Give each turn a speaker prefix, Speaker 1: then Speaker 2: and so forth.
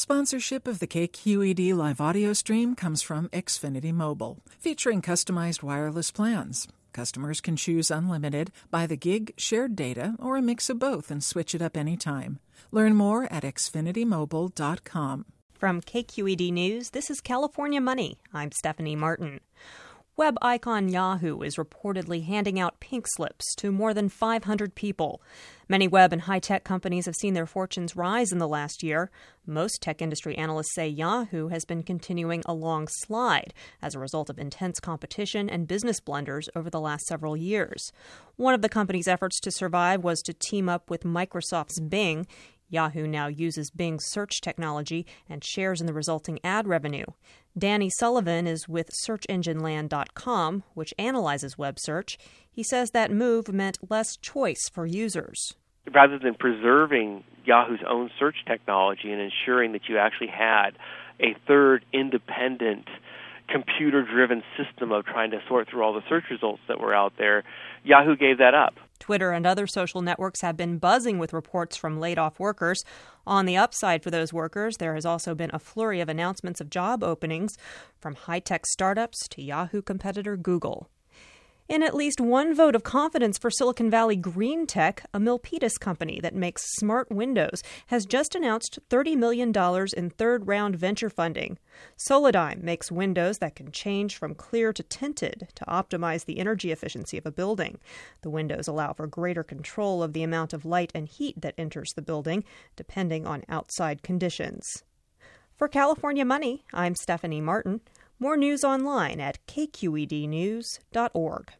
Speaker 1: Sponsorship of the KQED live audio stream comes from Xfinity Mobile, featuring customized wireless plans. Customers can choose unlimited, by the gig, shared data, or a mix of both and switch it up anytime. Learn more at xfinitymobile.com.
Speaker 2: From KQED News, this is California Money. I'm Stephanie Martin. Web icon Yahoo is reportedly handing out pink slips to more than 500 people. Many web and high tech companies have seen their fortunes rise in the last year. Most tech industry analysts say Yahoo has been continuing a long slide as a result of intense competition and business blunders over the last several years. One of the company's efforts to survive was to team up with Microsoft's Bing. Yahoo now uses Bing's search technology and shares in the resulting ad revenue. Danny Sullivan is with SearchEngineLand.com, which analyzes web search. He says that move meant less choice for users.
Speaker 3: Rather than preserving Yahoo's own search technology and ensuring that you actually had a third independent computer driven system of trying to sort through all the search results that were out there, Yahoo gave that up.
Speaker 2: Twitter and other social networks have been buzzing with reports from laid off workers. On the upside for those workers, there has also been a flurry of announcements of job openings from high tech startups to Yahoo competitor Google. In at least one vote of confidence for Silicon Valley Green Tech, a Milpitas company that makes smart windows has just announced $30 million in third round venture funding. Soladigm makes windows that can change from clear to tinted to optimize the energy efficiency of a building. The windows allow for greater control of the amount of light and heat that enters the building, depending on outside conditions. For California Money, I'm Stephanie Martin. More news online at kqednews.org.